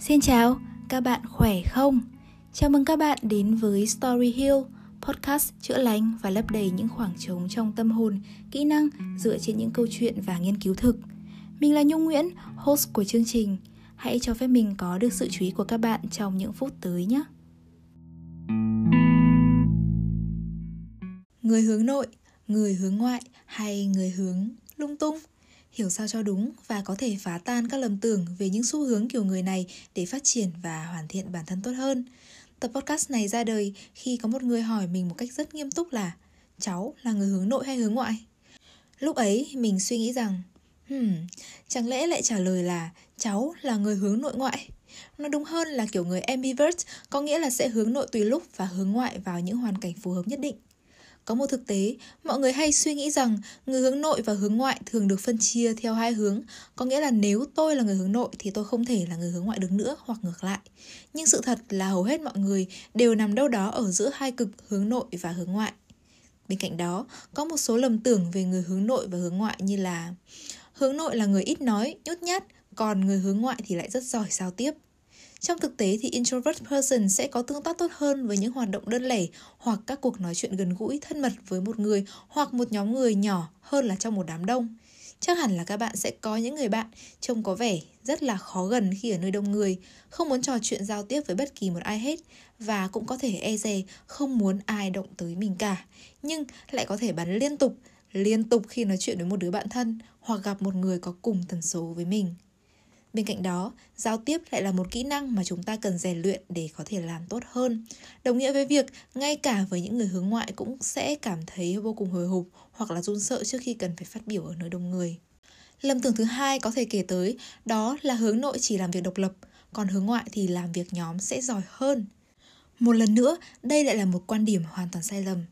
Xin chào, các bạn khỏe không? Chào mừng các bạn đến với Story Hill, podcast chữa lành và lấp đầy những khoảng trống trong tâm hồn, kỹ năng dựa trên những câu chuyện và nghiên cứu thực. Mình là Nhung Nguyễn, host của chương trình. Hãy cho phép mình có được sự chú ý của các bạn trong những phút tới nhé. Người hướng nội, người hướng ngoại hay người hướng lung tung? Hiểu sao cho đúng và có thể phá tan các lầm tưởng về những xu hướng kiểu người này để phát triển và hoàn thiện bản thân tốt hơn. Tập podcast này ra đời khi có một người hỏi mình một cách rất nghiêm túc là cháu là người hướng nội hay hướng ngoại? Lúc ấy mình suy nghĩ rằng Hmm, chẳng lẽ lại trả lời là cháu là người hướng nội ngoại? Nó đúng hơn là kiểu người ambivert, có nghĩa là sẽ hướng nội tùy lúc và hướng ngoại vào những hoàn cảnh phù hợp nhất định. Có một thực tế, mọi người hay suy nghĩ rằng người hướng nội và hướng ngoại thường được phân chia theo hai hướng, có nghĩa là nếu tôi là người hướng nội thì tôi không thể là người hướng ngoại được nữa hoặc ngược lại. Nhưng sự thật là hầu hết mọi người đều nằm đâu đó ở giữa hai cực hướng nội và hướng ngoại. Bên cạnh đó, có một số lầm tưởng về người hướng nội và hướng ngoại như là hướng nội là người ít nói, nhút nhát, còn người hướng ngoại thì lại rất giỏi giao tiếp. Trong thực tế thì introvert person sẽ có tương tác tốt hơn với những hoạt động đơn lẻ hoặc các cuộc nói chuyện gần gũi, thân mật với một người hoặc một nhóm người nhỏ hơn là trong một đám đông. Chắc hẳn là các bạn sẽ có những người bạn trông có vẻ rất là khó gần khi ở nơi đông người, không muốn trò chuyện giao tiếp với bất kỳ một ai hết và cũng có thể e dè không muốn ai động tới mình cả, nhưng lại có thể bắn liên tục, liên tục khi nói chuyện với một đứa bạn thân hoặc gặp một người có cùng tần số với mình. Bên cạnh đó, giao tiếp lại là một kỹ năng mà chúng ta cần rèn luyện để có thể làm tốt hơn. Đồng nghĩa với việc ngay cả với những người hướng ngoại cũng sẽ cảm thấy vô cùng hồi hộp hoặc là run sợ trước khi cần phải phát biểu ở nơi đông người. Lầm tưởng thứ hai có thể kể tới đó là hướng nội chỉ làm việc độc lập, còn hướng ngoại thì làm việc nhóm sẽ giỏi hơn. Một lần nữa, đây lại là một quan điểm hoàn toàn sai lầm.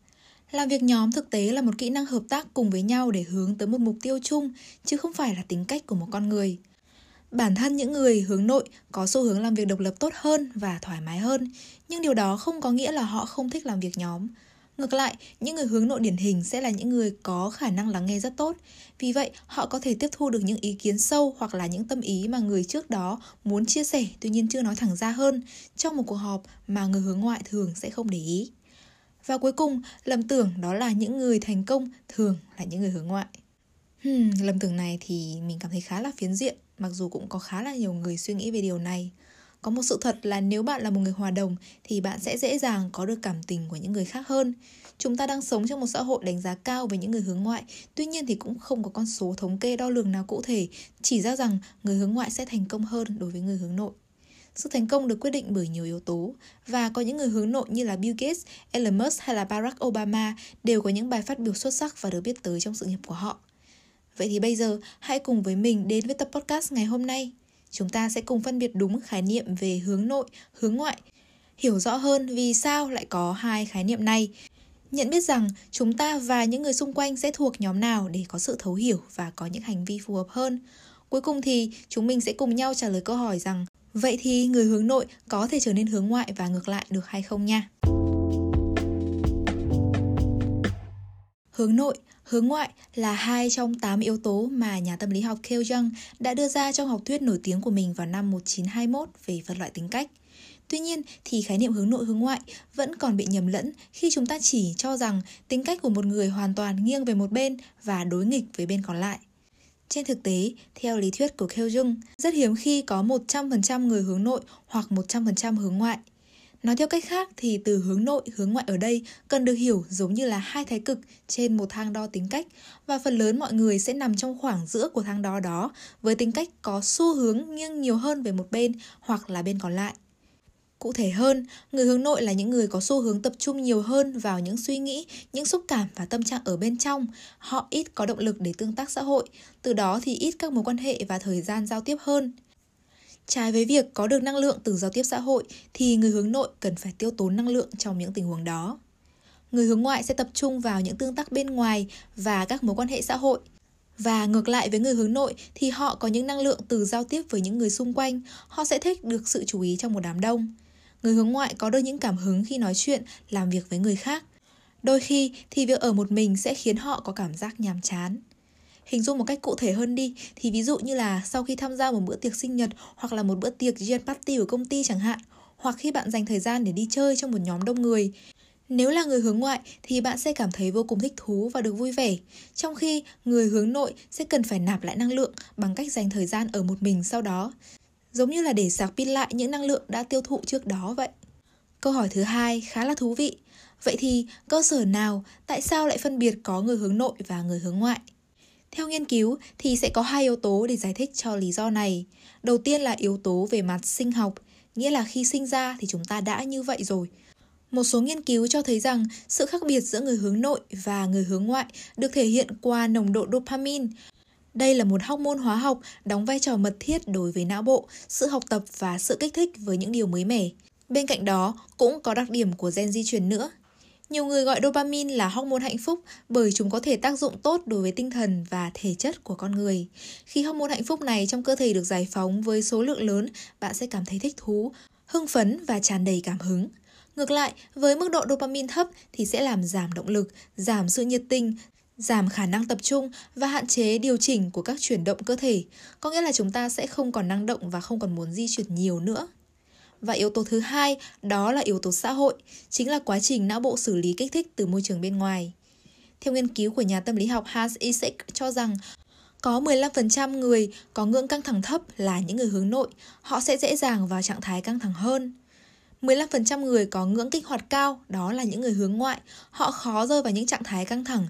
Làm việc nhóm thực tế là một kỹ năng hợp tác cùng với nhau để hướng tới một mục tiêu chung, chứ không phải là tính cách của một con người. Bản thân những người hướng nội có xu hướng làm việc độc lập tốt hơn và thoải mái hơn, nhưng điều đó không có nghĩa là họ không thích làm việc nhóm. Ngược lại, những người hướng nội điển hình sẽ là những người có khả năng lắng nghe rất tốt. Vì vậy, họ có thể tiếp thu được những ý kiến sâu hoặc là những tâm ý mà người trước đó muốn chia sẻ tuy nhiên chưa nói thẳng ra hơn trong một cuộc họp mà người hướng ngoại thường sẽ không để ý. Và cuối cùng, lầm tưởng đó là những người thành công thường là những người hướng ngoại. Hmm, lầm tưởng này thì mình cảm thấy khá là phiến diện mặc dù cũng có khá là nhiều người suy nghĩ về điều này. Có một sự thật là nếu bạn là một người hòa đồng thì bạn sẽ dễ dàng có được cảm tình của những người khác hơn. Chúng ta đang sống trong một xã hội đánh giá cao về những người hướng ngoại tuy nhiên thì cũng không có con số thống kê đo lường nào cụ thể chỉ ra rằng người hướng ngoại sẽ thành công hơn đối với người hướng nội. Sự thành công được quyết định bởi nhiều yếu tố và có những người hướng nội như là Bill Gates, Elon Musk hay là Barack Obama đều có những bài phát biểu xuất sắc và được biết tới trong sự nghiệp của họ. Vậy thì bây giờ hãy cùng với mình đến với tập podcast ngày hôm nay. Chúng ta sẽ cùng phân biệt đúng khái niệm về hướng nội, hướng ngoại, hiểu rõ hơn vì sao lại có hai khái niệm này. Nhận biết rằng chúng ta và những người xung quanh sẽ thuộc nhóm nào để có sự thấu hiểu và có những hành vi phù hợp hơn. Cuối cùng thì chúng mình sẽ cùng nhau trả lời câu hỏi rằng vậy thì người hướng nội có thể trở nên hướng ngoại và ngược lại được hay không nha. Hướng nội Hướng ngoại là hai trong 8 yếu tố mà nhà tâm lý học Kale Jung đã đưa ra trong học thuyết nổi tiếng của mình vào năm 1921 về phân loại tính cách. Tuy nhiên thì khái niệm hướng nội hướng ngoại vẫn còn bị nhầm lẫn khi chúng ta chỉ cho rằng tính cách của một người hoàn toàn nghiêng về một bên và đối nghịch với bên còn lại. Trên thực tế, theo lý thuyết của Kale Jung, rất hiếm khi có 100% người hướng nội hoặc 100% hướng ngoại. Nói theo cách khác thì từ hướng nội, hướng ngoại ở đây cần được hiểu giống như là hai thái cực trên một thang đo tính cách và phần lớn mọi người sẽ nằm trong khoảng giữa của thang đo đó với tính cách có xu hướng nghiêng nhiều hơn về một bên hoặc là bên còn lại. Cụ thể hơn, người hướng nội là những người có xu hướng tập trung nhiều hơn vào những suy nghĩ, những xúc cảm và tâm trạng ở bên trong. Họ ít có động lực để tương tác xã hội, từ đó thì ít các mối quan hệ và thời gian giao tiếp hơn. Trái với việc có được năng lượng từ giao tiếp xã hội thì người hướng nội cần phải tiêu tốn năng lượng trong những tình huống đó. Người hướng ngoại sẽ tập trung vào những tương tác bên ngoài và các mối quan hệ xã hội. Và ngược lại với người hướng nội thì họ có những năng lượng từ giao tiếp với những người xung quanh, họ sẽ thích được sự chú ý trong một đám đông. Người hướng ngoại có được những cảm hứng khi nói chuyện, làm việc với người khác. Đôi khi thì việc ở một mình sẽ khiến họ có cảm giác nhàm chán. Hình dung một cách cụ thể hơn đi thì ví dụ như là sau khi tham gia một bữa tiệc sinh nhật hoặc là một bữa tiệc gen party của công ty chẳng hạn, hoặc khi bạn dành thời gian để đi chơi trong một nhóm đông người. Nếu là người hướng ngoại thì bạn sẽ cảm thấy vô cùng thích thú và được vui vẻ, trong khi người hướng nội sẽ cần phải nạp lại năng lượng bằng cách dành thời gian ở một mình sau đó. Giống như là để sạc pin lại những năng lượng đã tiêu thụ trước đó vậy. Câu hỏi thứ hai khá là thú vị. Vậy thì cơ sở nào, tại sao lại phân biệt có người hướng nội và người hướng ngoại? Theo nghiên cứu thì sẽ có hai yếu tố để giải thích cho lý do này. Đầu tiên là yếu tố về mặt sinh học, nghĩa là khi sinh ra thì chúng ta đã như vậy rồi. Một số nghiên cứu cho thấy rằng sự khác biệt giữa người hướng nội và người hướng ngoại được thể hiện qua nồng độ dopamine. Đây là một hormone hóa học đóng vai trò mật thiết đối với não bộ, sự học tập và sự kích thích với những điều mới mẻ. Bên cạnh đó, cũng có đặc điểm của gen di truyền nữa. Nhiều người gọi dopamine là hormone hạnh phúc bởi chúng có thể tác dụng tốt đối với tinh thần và thể chất của con người. Khi hormone hạnh phúc này trong cơ thể được giải phóng với số lượng lớn, bạn sẽ cảm thấy thích thú, hưng phấn và tràn đầy cảm hứng. Ngược lại, với mức độ dopamine thấp thì sẽ làm giảm động lực, giảm sự nhiệt tình, giảm khả năng tập trung và hạn chế điều chỉnh của các chuyển động cơ thể. Có nghĩa là chúng ta sẽ không còn năng động và không còn muốn di chuyển nhiều nữa. Và yếu tố thứ hai đó là yếu tố xã hội, chính là quá trình não bộ xử lý kích thích từ môi trường bên ngoài. Theo nghiên cứu của nhà tâm lý học Hans Isaac cho rằng có 15% người có ngưỡng căng thẳng thấp là những người hướng nội, họ sẽ dễ dàng vào trạng thái căng thẳng hơn. 15% người có ngưỡng kích hoạt cao, đó là những người hướng ngoại, họ khó rơi vào những trạng thái căng thẳng.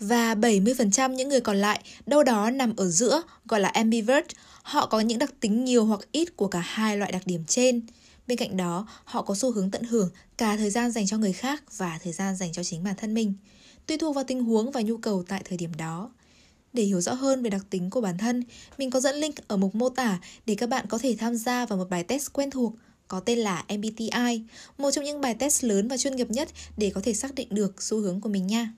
Và 70% những người còn lại đâu đó nằm ở giữa, gọi là ambivert, họ có những đặc tính nhiều hoặc ít của cả hai loại đặc điểm trên. Bên cạnh đó, họ có xu hướng tận hưởng cả thời gian dành cho người khác và thời gian dành cho chính bản thân mình, tùy thuộc vào tình huống và nhu cầu tại thời điểm đó. Để hiểu rõ hơn về đặc tính của bản thân, mình có dẫn link ở mục mô tả để các bạn có thể tham gia vào một bài test quen thuộc có tên là MBTI, một trong những bài test lớn và chuyên nghiệp nhất để có thể xác định được xu hướng của mình nha.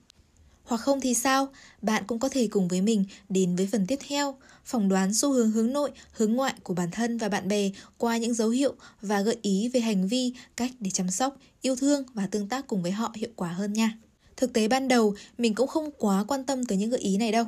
Hoặc không thì sao, bạn cũng có thể cùng với mình đến với phần tiếp theo, phỏng đoán xu hướng hướng nội, hướng ngoại của bản thân và bạn bè qua những dấu hiệu và gợi ý về hành vi, cách để chăm sóc, yêu thương và tương tác cùng với họ hiệu quả hơn nha. Thực tế ban đầu, mình cũng không quá quan tâm tới những gợi ý này đâu.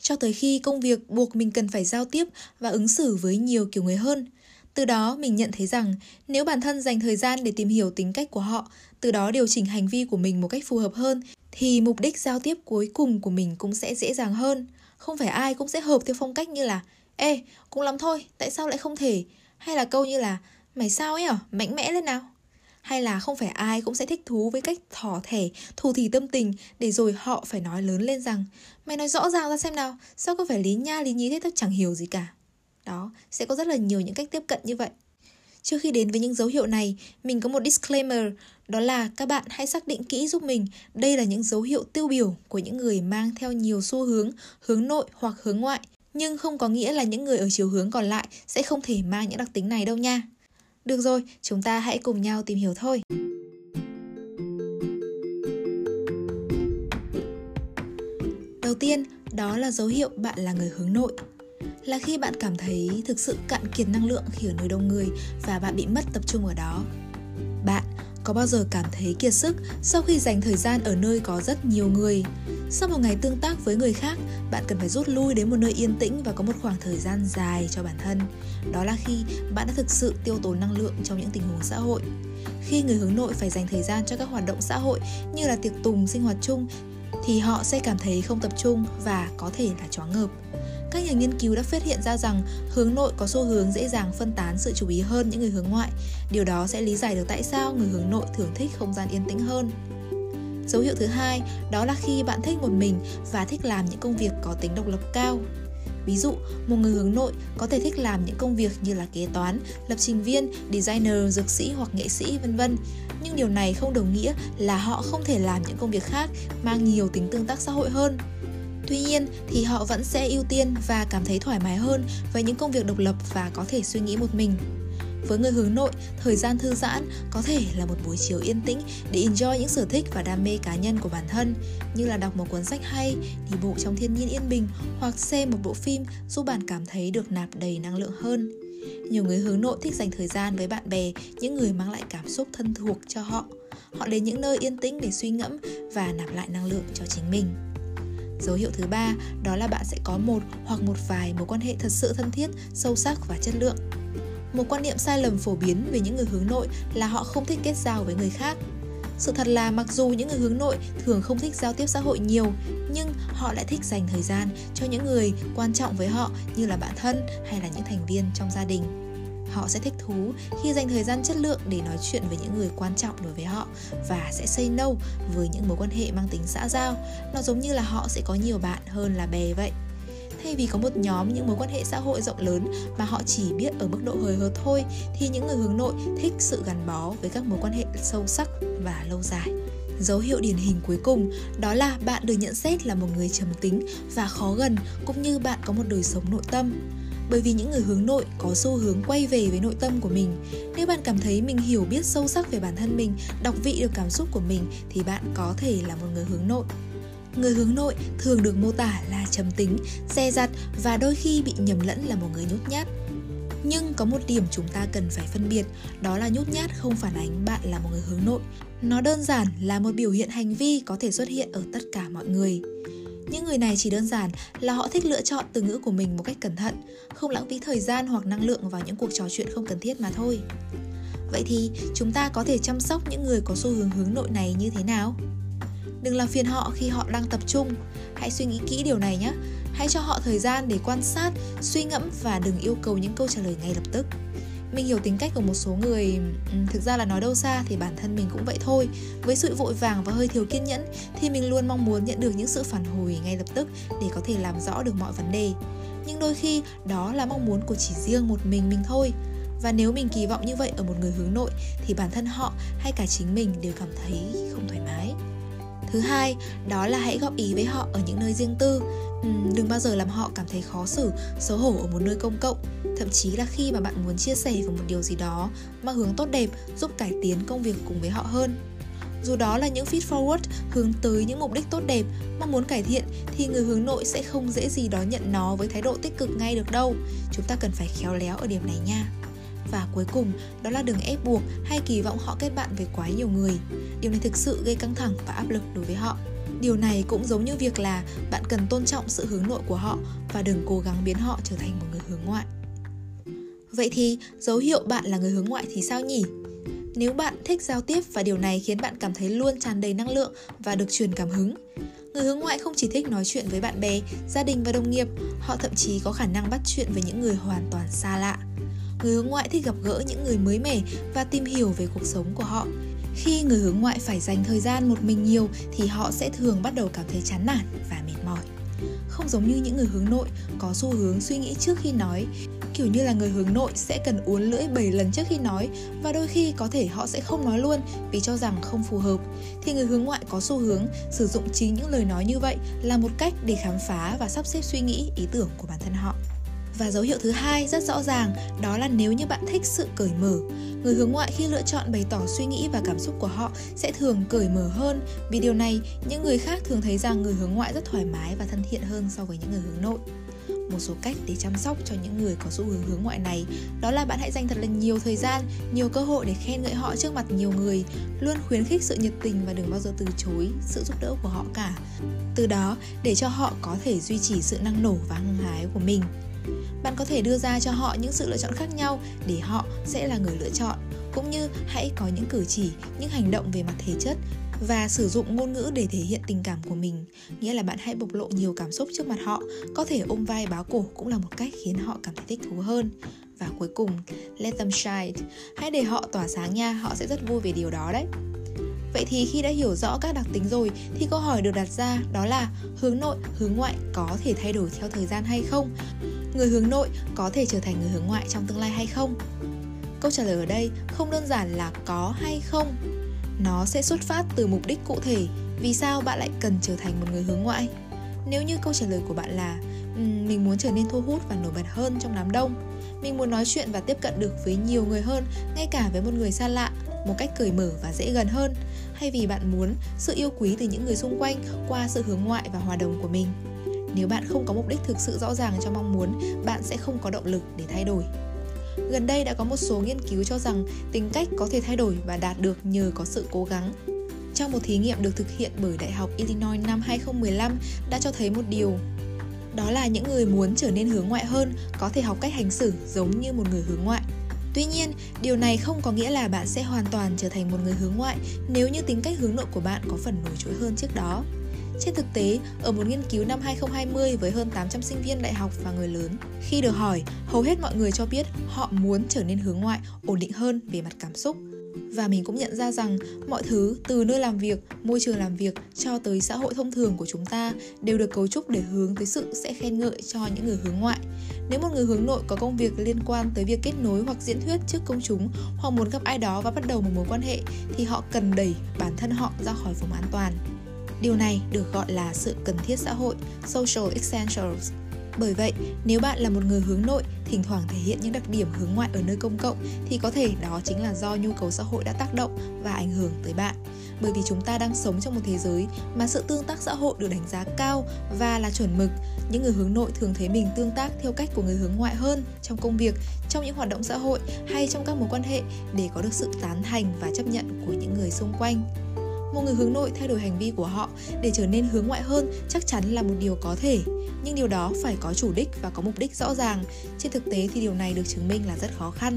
Cho tới khi công việc buộc mình cần phải giao tiếp và ứng xử với nhiều kiểu người hơn. Từ đó mình nhận thấy rằng nếu bản thân dành thời gian để tìm hiểu tính cách của họ, từ đó điều chỉnh hành vi của mình một cách phù hợp hơn thì mục đích giao tiếp cuối cùng của mình cũng sẽ dễ dàng hơn. Không phải ai cũng sẽ hợp theo phong cách như là Ê, cũng lắm thôi, tại sao lại không thể? Hay là câu như là Mày sao ấy à, mạnh mẽ lên nào? Hay là không phải ai cũng sẽ thích thú với cách thỏ thẻ, thù thì tâm tình để rồi họ phải nói lớn lên rằng Mày nói rõ ràng ra xem nào, sao cứ phải lý nha lý nhí thế tao chẳng hiểu gì cả. Đó, sẽ có rất là nhiều những cách tiếp cận như vậy. Trước khi đến với những dấu hiệu này, mình có một disclaimer, đó là các bạn hãy xác định kỹ giúp mình đây là những dấu hiệu tiêu biểu của những người mang theo nhiều xu hướng, hướng nội hoặc hướng ngoại, nhưng không có nghĩa là những người ở chiều hướng còn lại sẽ không thể mang những đặc tính này đâu nha. Được rồi, chúng ta hãy cùng nhau tìm hiểu thôi. Đầu tiên, đó là dấu hiệu bạn là người hướng nội là khi bạn cảm thấy thực sự cạn kiệt năng lượng khi ở nơi đông người và bạn bị mất tập trung ở đó. Bạn có bao giờ cảm thấy kiệt sức sau khi dành thời gian ở nơi có rất nhiều người? Sau một ngày tương tác với người khác, bạn cần phải rút lui đến một nơi yên tĩnh và có một khoảng thời gian dài cho bản thân. Đó là khi bạn đã thực sự tiêu tốn năng lượng trong những tình huống xã hội. Khi người hướng nội phải dành thời gian cho các hoạt động xã hội như là tiệc tùng, sinh hoạt chung thì họ sẽ cảm thấy không tập trung và có thể là choáng ngợp các nhà nghiên cứu đã phát hiện ra rằng hướng nội có xu hướng dễ dàng phân tán sự chú ý hơn những người hướng ngoại. Điều đó sẽ lý giải được tại sao người hướng nội thường thích không gian yên tĩnh hơn. Dấu hiệu thứ hai đó là khi bạn thích một mình và thích làm những công việc có tính độc lập cao. Ví dụ, một người hướng nội có thể thích làm những công việc như là kế toán, lập trình viên, designer, dược sĩ hoặc nghệ sĩ vân vân. Nhưng điều này không đồng nghĩa là họ không thể làm những công việc khác mang nhiều tính tương tác xã hội hơn. Tuy nhiên thì họ vẫn sẽ ưu tiên và cảm thấy thoải mái hơn với những công việc độc lập và có thể suy nghĩ một mình. Với người hướng nội, thời gian thư giãn có thể là một buổi chiều yên tĩnh để enjoy những sở thích và đam mê cá nhân của bản thân, như là đọc một cuốn sách hay, đi bộ trong thiên nhiên yên bình hoặc xem một bộ phim giúp bạn cảm thấy được nạp đầy năng lượng hơn. Nhiều người hướng nội thích dành thời gian với bạn bè, những người mang lại cảm xúc thân thuộc cho họ. Họ đến những nơi yên tĩnh để suy ngẫm và nạp lại năng lượng cho chính mình. Dấu hiệu thứ ba đó là bạn sẽ có một hoặc một vài mối quan hệ thật sự thân thiết, sâu sắc và chất lượng. Một quan niệm sai lầm phổ biến về những người hướng nội là họ không thích kết giao với người khác. Sự thật là mặc dù những người hướng nội thường không thích giao tiếp xã hội nhiều, nhưng họ lại thích dành thời gian cho những người quan trọng với họ như là bạn thân hay là những thành viên trong gia đình họ sẽ thích thú khi dành thời gian chất lượng để nói chuyện với những người quan trọng đối với họ và sẽ say no với những mối quan hệ mang tính xã giao. Nó giống như là họ sẽ có nhiều bạn hơn là bè vậy. Thay vì có một nhóm những mối quan hệ xã hội rộng lớn mà họ chỉ biết ở mức độ hời hợt thôi, thì những người hướng nội thích sự gắn bó với các mối quan hệ sâu sắc và lâu dài. Dấu hiệu điển hình cuối cùng đó là bạn được nhận xét là một người trầm tính và khó gần, cũng như bạn có một đời sống nội tâm bởi vì những người hướng nội có xu hướng quay về với nội tâm của mình. Nếu bạn cảm thấy mình hiểu biết sâu sắc về bản thân mình, đọc vị được cảm xúc của mình thì bạn có thể là một người hướng nội. Người hướng nội thường được mô tả là trầm tính, xe dặt và đôi khi bị nhầm lẫn là một người nhút nhát. Nhưng có một điểm chúng ta cần phải phân biệt, đó là nhút nhát không phản ánh bạn là một người hướng nội. Nó đơn giản là một biểu hiện hành vi có thể xuất hiện ở tất cả mọi người. Những người này chỉ đơn giản là họ thích lựa chọn từ ngữ của mình một cách cẩn thận, không lãng phí thời gian hoặc năng lượng vào những cuộc trò chuyện không cần thiết mà thôi. Vậy thì chúng ta có thể chăm sóc những người có xu hướng hướng nội này như thế nào? Đừng làm phiền họ khi họ đang tập trung. Hãy suy nghĩ kỹ điều này nhé. Hãy cho họ thời gian để quan sát, suy ngẫm và đừng yêu cầu những câu trả lời ngay lập tức mình hiểu tính cách của một số người ừ, thực ra là nói đâu xa thì bản thân mình cũng vậy thôi. Với sự vội vàng và hơi thiếu kiên nhẫn thì mình luôn mong muốn nhận được những sự phản hồi ngay lập tức để có thể làm rõ được mọi vấn đề. Nhưng đôi khi, đó là mong muốn của chỉ riêng một mình mình thôi. Và nếu mình kỳ vọng như vậy ở một người hướng nội thì bản thân họ hay cả chính mình đều cảm thấy không thoải mái thứ hai, đó là hãy góp ý với họ ở những nơi riêng tư. Đừng bao giờ làm họ cảm thấy khó xử, xấu hổ ở một nơi công cộng. Thậm chí là khi mà bạn muốn chia sẻ về một điều gì đó mà hướng tốt đẹp, giúp cải tiến công việc cùng với họ hơn. Dù đó là những feed forward hướng tới những mục đích tốt đẹp mong muốn cải thiện, thì người hướng nội sẽ không dễ gì đó nhận nó với thái độ tích cực ngay được đâu. Chúng ta cần phải khéo léo ở điểm này nha và cuối cùng, đó là đừng ép buộc hay kỳ vọng họ kết bạn với quá nhiều người. Điều này thực sự gây căng thẳng và áp lực đối với họ. Điều này cũng giống như việc là bạn cần tôn trọng sự hướng nội của họ và đừng cố gắng biến họ trở thành một người hướng ngoại. Vậy thì, dấu hiệu bạn là người hướng ngoại thì sao nhỉ? Nếu bạn thích giao tiếp và điều này khiến bạn cảm thấy luôn tràn đầy năng lượng và được truyền cảm hứng. Người hướng ngoại không chỉ thích nói chuyện với bạn bè, gia đình và đồng nghiệp, họ thậm chí có khả năng bắt chuyện với những người hoàn toàn xa lạ người hướng ngoại thích gặp gỡ những người mới mẻ và tìm hiểu về cuộc sống của họ. Khi người hướng ngoại phải dành thời gian một mình nhiều thì họ sẽ thường bắt đầu cảm thấy chán nản và mệt mỏi. Không giống như những người hướng nội có xu hướng suy nghĩ trước khi nói, kiểu như là người hướng nội sẽ cần uốn lưỡi 7 lần trước khi nói và đôi khi có thể họ sẽ không nói luôn vì cho rằng không phù hợp. Thì người hướng ngoại có xu hướng sử dụng chính những lời nói như vậy là một cách để khám phá và sắp xếp suy nghĩ, ý tưởng của bản thân họ và dấu hiệu thứ hai rất rõ ràng, đó là nếu như bạn thích sự cởi mở. Người hướng ngoại khi lựa chọn bày tỏ suy nghĩ và cảm xúc của họ sẽ thường cởi mở hơn. Vì điều này, những người khác thường thấy rằng người hướng ngoại rất thoải mái và thân thiện hơn so với những người hướng nội. Một số cách để chăm sóc cho những người có xu hướng hướng ngoại này, đó là bạn hãy dành thật là nhiều thời gian, nhiều cơ hội để khen ngợi họ trước mặt nhiều người, luôn khuyến khích sự nhiệt tình và đừng bao giờ từ chối sự giúp đỡ của họ cả. Từ đó, để cho họ có thể duy trì sự năng nổ và hăng hái của mình bạn có thể đưa ra cho họ những sự lựa chọn khác nhau để họ sẽ là người lựa chọn. Cũng như hãy có những cử chỉ những hành động về mặt thể chất và sử dụng ngôn ngữ để thể hiện tình cảm của mình. Nghĩa là bạn hãy bộc lộ nhiều cảm xúc trước mặt họ có thể ôm vai báo cổ cũng là một cách khiến họ cảm thấy thích thú hơn. Và cuối cùng let them shine. Hãy để họ tỏa sáng nha họ sẽ rất vui về điều đó đấy. Vậy thì khi đã hiểu rõ các đặc tính rồi thì câu hỏi được đặt ra đó là hướng nội, hướng ngoại có thể thay đổi theo thời gian hay không? Người hướng nội có thể trở thành người hướng ngoại trong tương lai hay không? Câu trả lời ở đây không đơn giản là có hay không. Nó sẽ xuất phát từ mục đích cụ thể, vì sao bạn lại cần trở thành một người hướng ngoại? Nếu như câu trả lời của bạn là um, mình muốn trở nên thu hút và nổi bật hơn trong đám đông, mình muốn nói chuyện và tiếp cận được với nhiều người hơn, ngay cả với một người xa lạ, một cách cởi mở và dễ gần hơn, hay vì bạn muốn sự yêu quý từ những người xung quanh qua sự hướng ngoại và hòa đồng của mình nếu bạn không có mục đích thực sự rõ ràng cho mong muốn bạn sẽ không có động lực để thay đổi gần đây đã có một số nghiên cứu cho rằng tính cách có thể thay đổi và đạt được nhờ có sự cố gắng trong một thí nghiệm được thực hiện bởi Đại học Illinois năm 2015 đã cho thấy một điều đó là những người muốn trở nên hướng ngoại hơn có thể học cách hành xử giống như một người hướng ngoại. Tuy nhiên, điều này không có nghĩa là bạn sẽ hoàn toàn trở thành một người hướng ngoại nếu như tính cách hướng nội của bạn có phần nổi trội hơn trước đó. Trên thực tế, ở một nghiên cứu năm 2020 với hơn 800 sinh viên đại học và người lớn, khi được hỏi, hầu hết mọi người cho biết họ muốn trở nên hướng ngoại, ổn định hơn về mặt cảm xúc. Và mình cũng nhận ra rằng mọi thứ từ nơi làm việc, môi trường làm việc cho tới xã hội thông thường của chúng ta đều được cấu trúc để hướng tới sự sẽ khen ngợi cho những người hướng ngoại. Nếu một người hướng nội có công việc liên quan tới việc kết nối hoặc diễn thuyết trước công chúng hoặc muốn gặp ai đó và bắt đầu một mối quan hệ thì họ cần đẩy bản thân họ ra khỏi vùng an toàn. Điều này được gọi là sự cần thiết xã hội, social essentials. Bởi vậy, nếu bạn là một người hướng nội, thỉnh thoảng thể hiện những đặc điểm hướng ngoại ở nơi công cộng thì có thể đó chính là do nhu cầu xã hội đã tác động và ảnh hưởng tới bạn. Bởi vì chúng ta đang sống trong một thế giới mà sự tương tác xã hội được đánh giá cao và là chuẩn mực. Những người hướng nội thường thấy mình tương tác theo cách của người hướng ngoại hơn trong công việc, trong những hoạt động xã hội hay trong các mối quan hệ để có được sự tán thành và chấp nhận của những người xung quanh một người hướng nội thay đổi hành vi của họ để trở nên hướng ngoại hơn chắc chắn là một điều có thể. Nhưng điều đó phải có chủ đích và có mục đích rõ ràng. Trên thực tế thì điều này được chứng minh là rất khó khăn.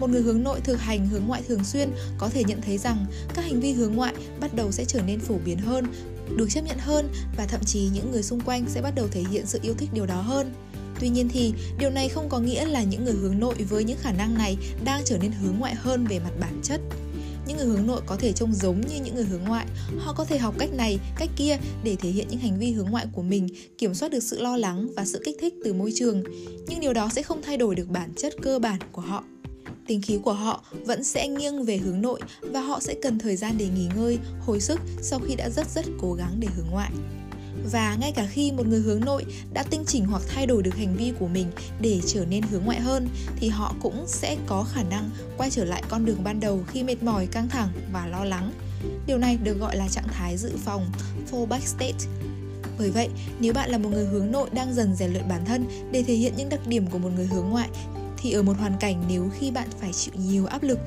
Một người hướng nội thực hành hướng ngoại thường xuyên có thể nhận thấy rằng các hành vi hướng ngoại bắt đầu sẽ trở nên phổ biến hơn, được chấp nhận hơn và thậm chí những người xung quanh sẽ bắt đầu thể hiện sự yêu thích điều đó hơn. Tuy nhiên thì, điều này không có nghĩa là những người hướng nội với những khả năng này đang trở nên hướng ngoại hơn về mặt bản chất những người hướng nội có thể trông giống như những người hướng ngoại. Họ có thể học cách này, cách kia để thể hiện những hành vi hướng ngoại của mình, kiểm soát được sự lo lắng và sự kích thích từ môi trường. Nhưng điều đó sẽ không thay đổi được bản chất cơ bản của họ. Tính khí của họ vẫn sẽ nghiêng về hướng nội và họ sẽ cần thời gian để nghỉ ngơi, hồi sức sau khi đã rất rất cố gắng để hướng ngoại và ngay cả khi một người hướng nội đã tinh chỉnh hoặc thay đổi được hành vi của mình để trở nên hướng ngoại hơn thì họ cũng sẽ có khả năng quay trở lại con đường ban đầu khi mệt mỏi căng thẳng và lo lắng điều này được gọi là trạng thái dự phòng fallback state bởi vậy, nếu bạn là một người hướng nội đang dần rèn luyện bản thân để thể hiện những đặc điểm của một người hướng ngoại, thì ở một hoàn cảnh nếu khi bạn phải chịu nhiều áp lực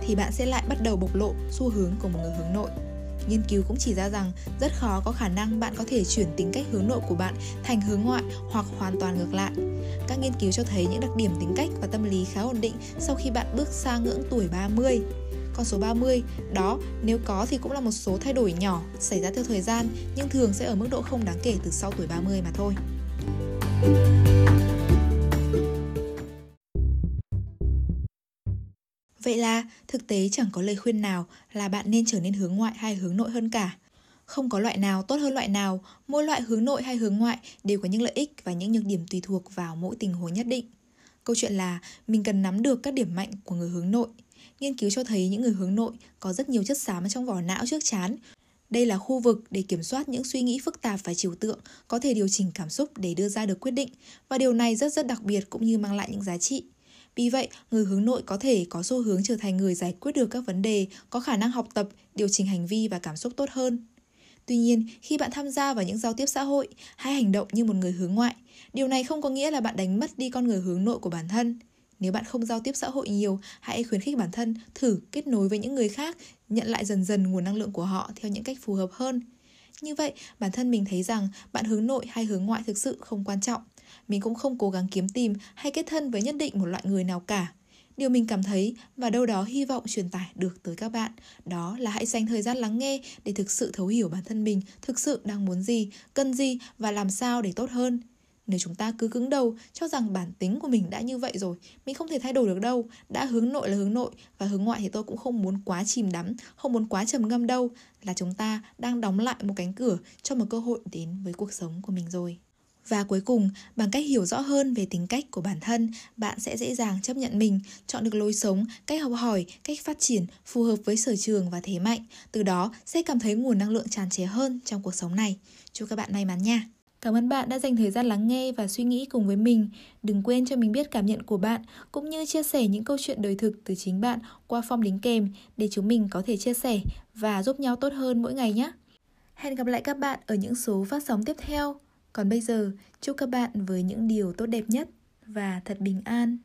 thì bạn sẽ lại bắt đầu bộc lộ xu hướng của một người hướng nội. Nghiên cứu cũng chỉ ra rằng rất khó có khả năng bạn có thể chuyển tính cách hướng nội của bạn thành hướng ngoại hoặc hoàn toàn ngược lại. Các nghiên cứu cho thấy những đặc điểm tính cách và tâm lý khá ổn định sau khi bạn bước sang ngưỡng tuổi 30. Con số 30 đó, nếu có thì cũng là một số thay đổi nhỏ xảy ra theo thời gian nhưng thường sẽ ở mức độ không đáng kể từ sau tuổi 30 mà thôi. Vậy là thực tế chẳng có lời khuyên nào là bạn nên trở nên hướng ngoại hay hướng nội hơn cả. Không có loại nào tốt hơn loại nào, mỗi loại hướng nội hay hướng ngoại đều có những lợi ích và những nhược điểm tùy thuộc vào mỗi tình huống nhất định. Câu chuyện là mình cần nắm được các điểm mạnh của người hướng nội. Nghiên cứu cho thấy những người hướng nội có rất nhiều chất xám trong vỏ não trước chán. Đây là khu vực để kiểm soát những suy nghĩ phức tạp và trừu tượng, có thể điều chỉnh cảm xúc để đưa ra được quyết định và điều này rất rất đặc biệt cũng như mang lại những giá trị. Vì vậy, người hướng nội có thể có xu hướng trở thành người giải quyết được các vấn đề, có khả năng học tập, điều chỉnh hành vi và cảm xúc tốt hơn. Tuy nhiên, khi bạn tham gia vào những giao tiếp xã hội, hãy hành động như một người hướng ngoại. Điều này không có nghĩa là bạn đánh mất đi con người hướng nội của bản thân. Nếu bạn không giao tiếp xã hội nhiều, hãy khuyến khích bản thân thử kết nối với những người khác, nhận lại dần dần nguồn năng lượng của họ theo những cách phù hợp hơn. Như vậy, bản thân mình thấy rằng bạn hướng nội hay hướng ngoại thực sự không quan trọng mình cũng không cố gắng kiếm tìm hay kết thân với nhất định một loại người nào cả. Điều mình cảm thấy và đâu đó hy vọng truyền tải được tới các bạn đó là hãy dành thời gian lắng nghe để thực sự thấu hiểu bản thân mình thực sự đang muốn gì, cần gì và làm sao để tốt hơn. Nếu chúng ta cứ cứng đầu cho rằng bản tính của mình đã như vậy rồi, mình không thể thay đổi được đâu, đã hướng nội là hướng nội và hướng ngoại thì tôi cũng không muốn quá chìm đắm, không muốn quá trầm ngâm đâu, là chúng ta đang đóng lại một cánh cửa cho một cơ hội đến với cuộc sống của mình rồi. Và cuối cùng, bằng cách hiểu rõ hơn về tính cách của bản thân, bạn sẽ dễ dàng chấp nhận mình, chọn được lối sống, cách học hỏi, cách phát triển phù hợp với sở trường và thế mạnh. Từ đó sẽ cảm thấy nguồn năng lượng tràn trề hơn trong cuộc sống này. Chúc các bạn may mắn nha! Cảm ơn bạn đã dành thời gian lắng nghe và suy nghĩ cùng với mình. Đừng quên cho mình biết cảm nhận của bạn cũng như chia sẻ những câu chuyện đời thực từ chính bạn qua form đính kèm để chúng mình có thể chia sẻ và giúp nhau tốt hơn mỗi ngày nhé. Hẹn gặp lại các bạn ở những số phát sóng tiếp theo. Còn bây giờ, chúc các bạn với những điều tốt đẹp nhất và thật bình an.